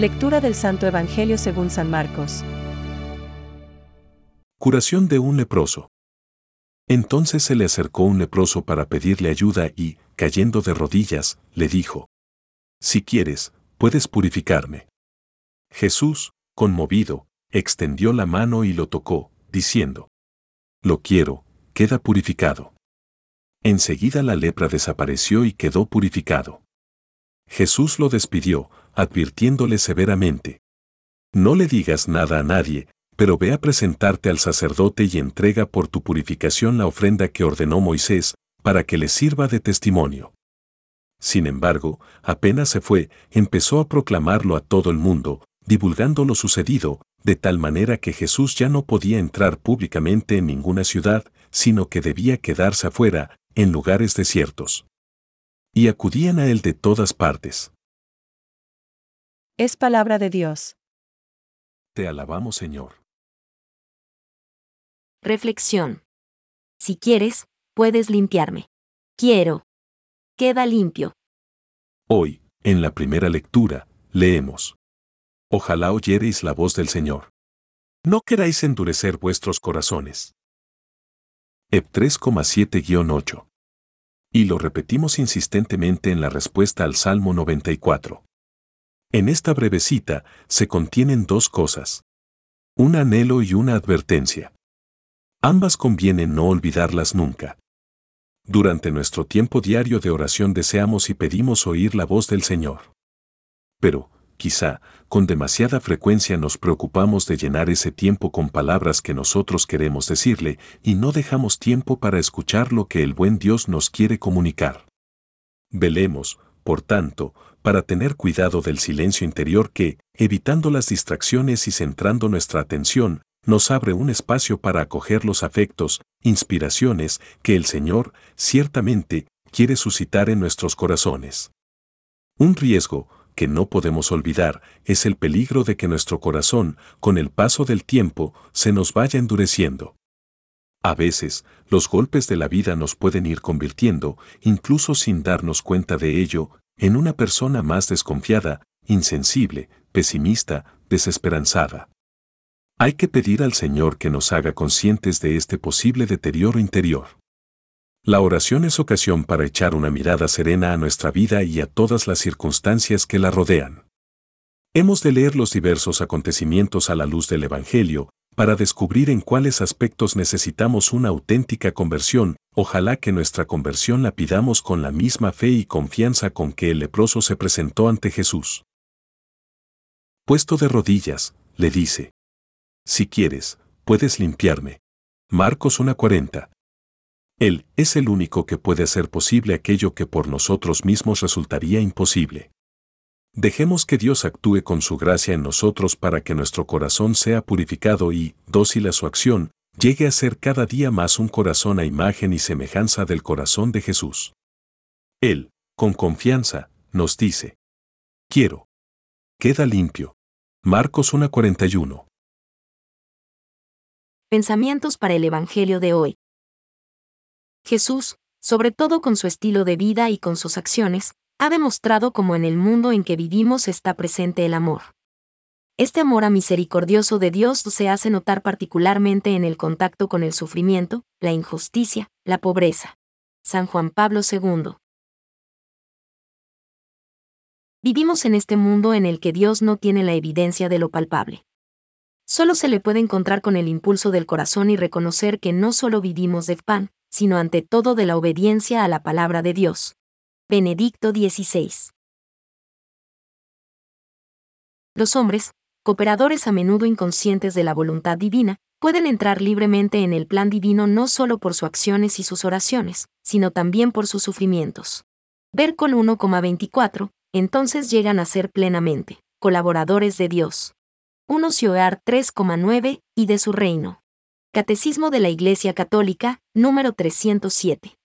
Lectura del Santo Evangelio según San Marcos. Curación de un leproso. Entonces se le acercó un leproso para pedirle ayuda y, cayendo de rodillas, le dijo, Si quieres, puedes purificarme. Jesús, conmovido, extendió la mano y lo tocó, diciendo, Lo quiero, queda purificado. Enseguida la lepra desapareció y quedó purificado. Jesús lo despidió, advirtiéndole severamente. No le digas nada a nadie, pero ve a presentarte al sacerdote y entrega por tu purificación la ofrenda que ordenó Moisés, para que le sirva de testimonio. Sin embargo, apenas se fue, empezó a proclamarlo a todo el mundo, divulgando lo sucedido, de tal manera que Jesús ya no podía entrar públicamente en ninguna ciudad, sino que debía quedarse afuera, en lugares desiertos. Y acudían a él de todas partes. Es palabra de Dios. Te alabamos, Señor. Reflexión. Si quieres, puedes limpiarme. Quiero. Queda limpio. Hoy, en la primera lectura, leemos. Ojalá oyereis la voz del Señor. No queráis endurecer vuestros corazones. Ep 3,7-8. Y lo repetimos insistentemente en la respuesta al Salmo 94. En esta breve cita se contienen dos cosas. Un anhelo y una advertencia. Ambas conviene no olvidarlas nunca. Durante nuestro tiempo diario de oración deseamos y pedimos oír la voz del Señor. Pero, quizá, con demasiada frecuencia nos preocupamos de llenar ese tiempo con palabras que nosotros queremos decirle y no dejamos tiempo para escuchar lo que el buen Dios nos quiere comunicar. Velemos, por tanto, para tener cuidado del silencio interior que, evitando las distracciones y centrando nuestra atención, nos abre un espacio para acoger los afectos, inspiraciones que el Señor, ciertamente, quiere suscitar en nuestros corazones. Un riesgo, que no podemos olvidar, es el peligro de que nuestro corazón, con el paso del tiempo, se nos vaya endureciendo. A veces, los golpes de la vida nos pueden ir convirtiendo, incluso sin darnos cuenta de ello, en una persona más desconfiada, insensible, pesimista, desesperanzada. Hay que pedir al Señor que nos haga conscientes de este posible deterioro interior. La oración es ocasión para echar una mirada serena a nuestra vida y a todas las circunstancias que la rodean. Hemos de leer los diversos acontecimientos a la luz del Evangelio, para descubrir en cuáles aspectos necesitamos una auténtica conversión, ojalá que nuestra conversión la pidamos con la misma fe y confianza con que el leproso se presentó ante Jesús. Puesto de rodillas, le dice, Si quieres, puedes limpiarme. Marcos 1:40. Él es el único que puede hacer posible aquello que por nosotros mismos resultaría imposible. Dejemos que Dios actúe con su gracia en nosotros para que nuestro corazón sea purificado y, dócil a su acción, llegue a ser cada día más un corazón a imagen y semejanza del corazón de Jesús. Él, con confianza, nos dice, quiero. Queda limpio. Marcos 1:41. Pensamientos para el Evangelio de hoy. Jesús, sobre todo con su estilo de vida y con sus acciones, ha demostrado cómo en el mundo en que vivimos está presente el amor. Este amor a misericordioso de Dios se hace notar particularmente en el contacto con el sufrimiento, la injusticia, la pobreza. San Juan Pablo II. Vivimos en este mundo en el que Dios no tiene la evidencia de lo palpable. Solo se le puede encontrar con el impulso del corazón y reconocer que no solo vivimos de pan, sino ante todo de la obediencia a la palabra de Dios. Benedicto XVI. Los hombres, cooperadores a menudo inconscientes de la voluntad divina, pueden entrar libremente en el plan divino no solo por sus acciones y sus oraciones, sino también por sus sufrimientos. Ver con 1,24, entonces llegan a ser plenamente colaboradores de Dios. 1 Sioar 3,9 y de su reino. Catecismo de la Iglesia Católica, número 307.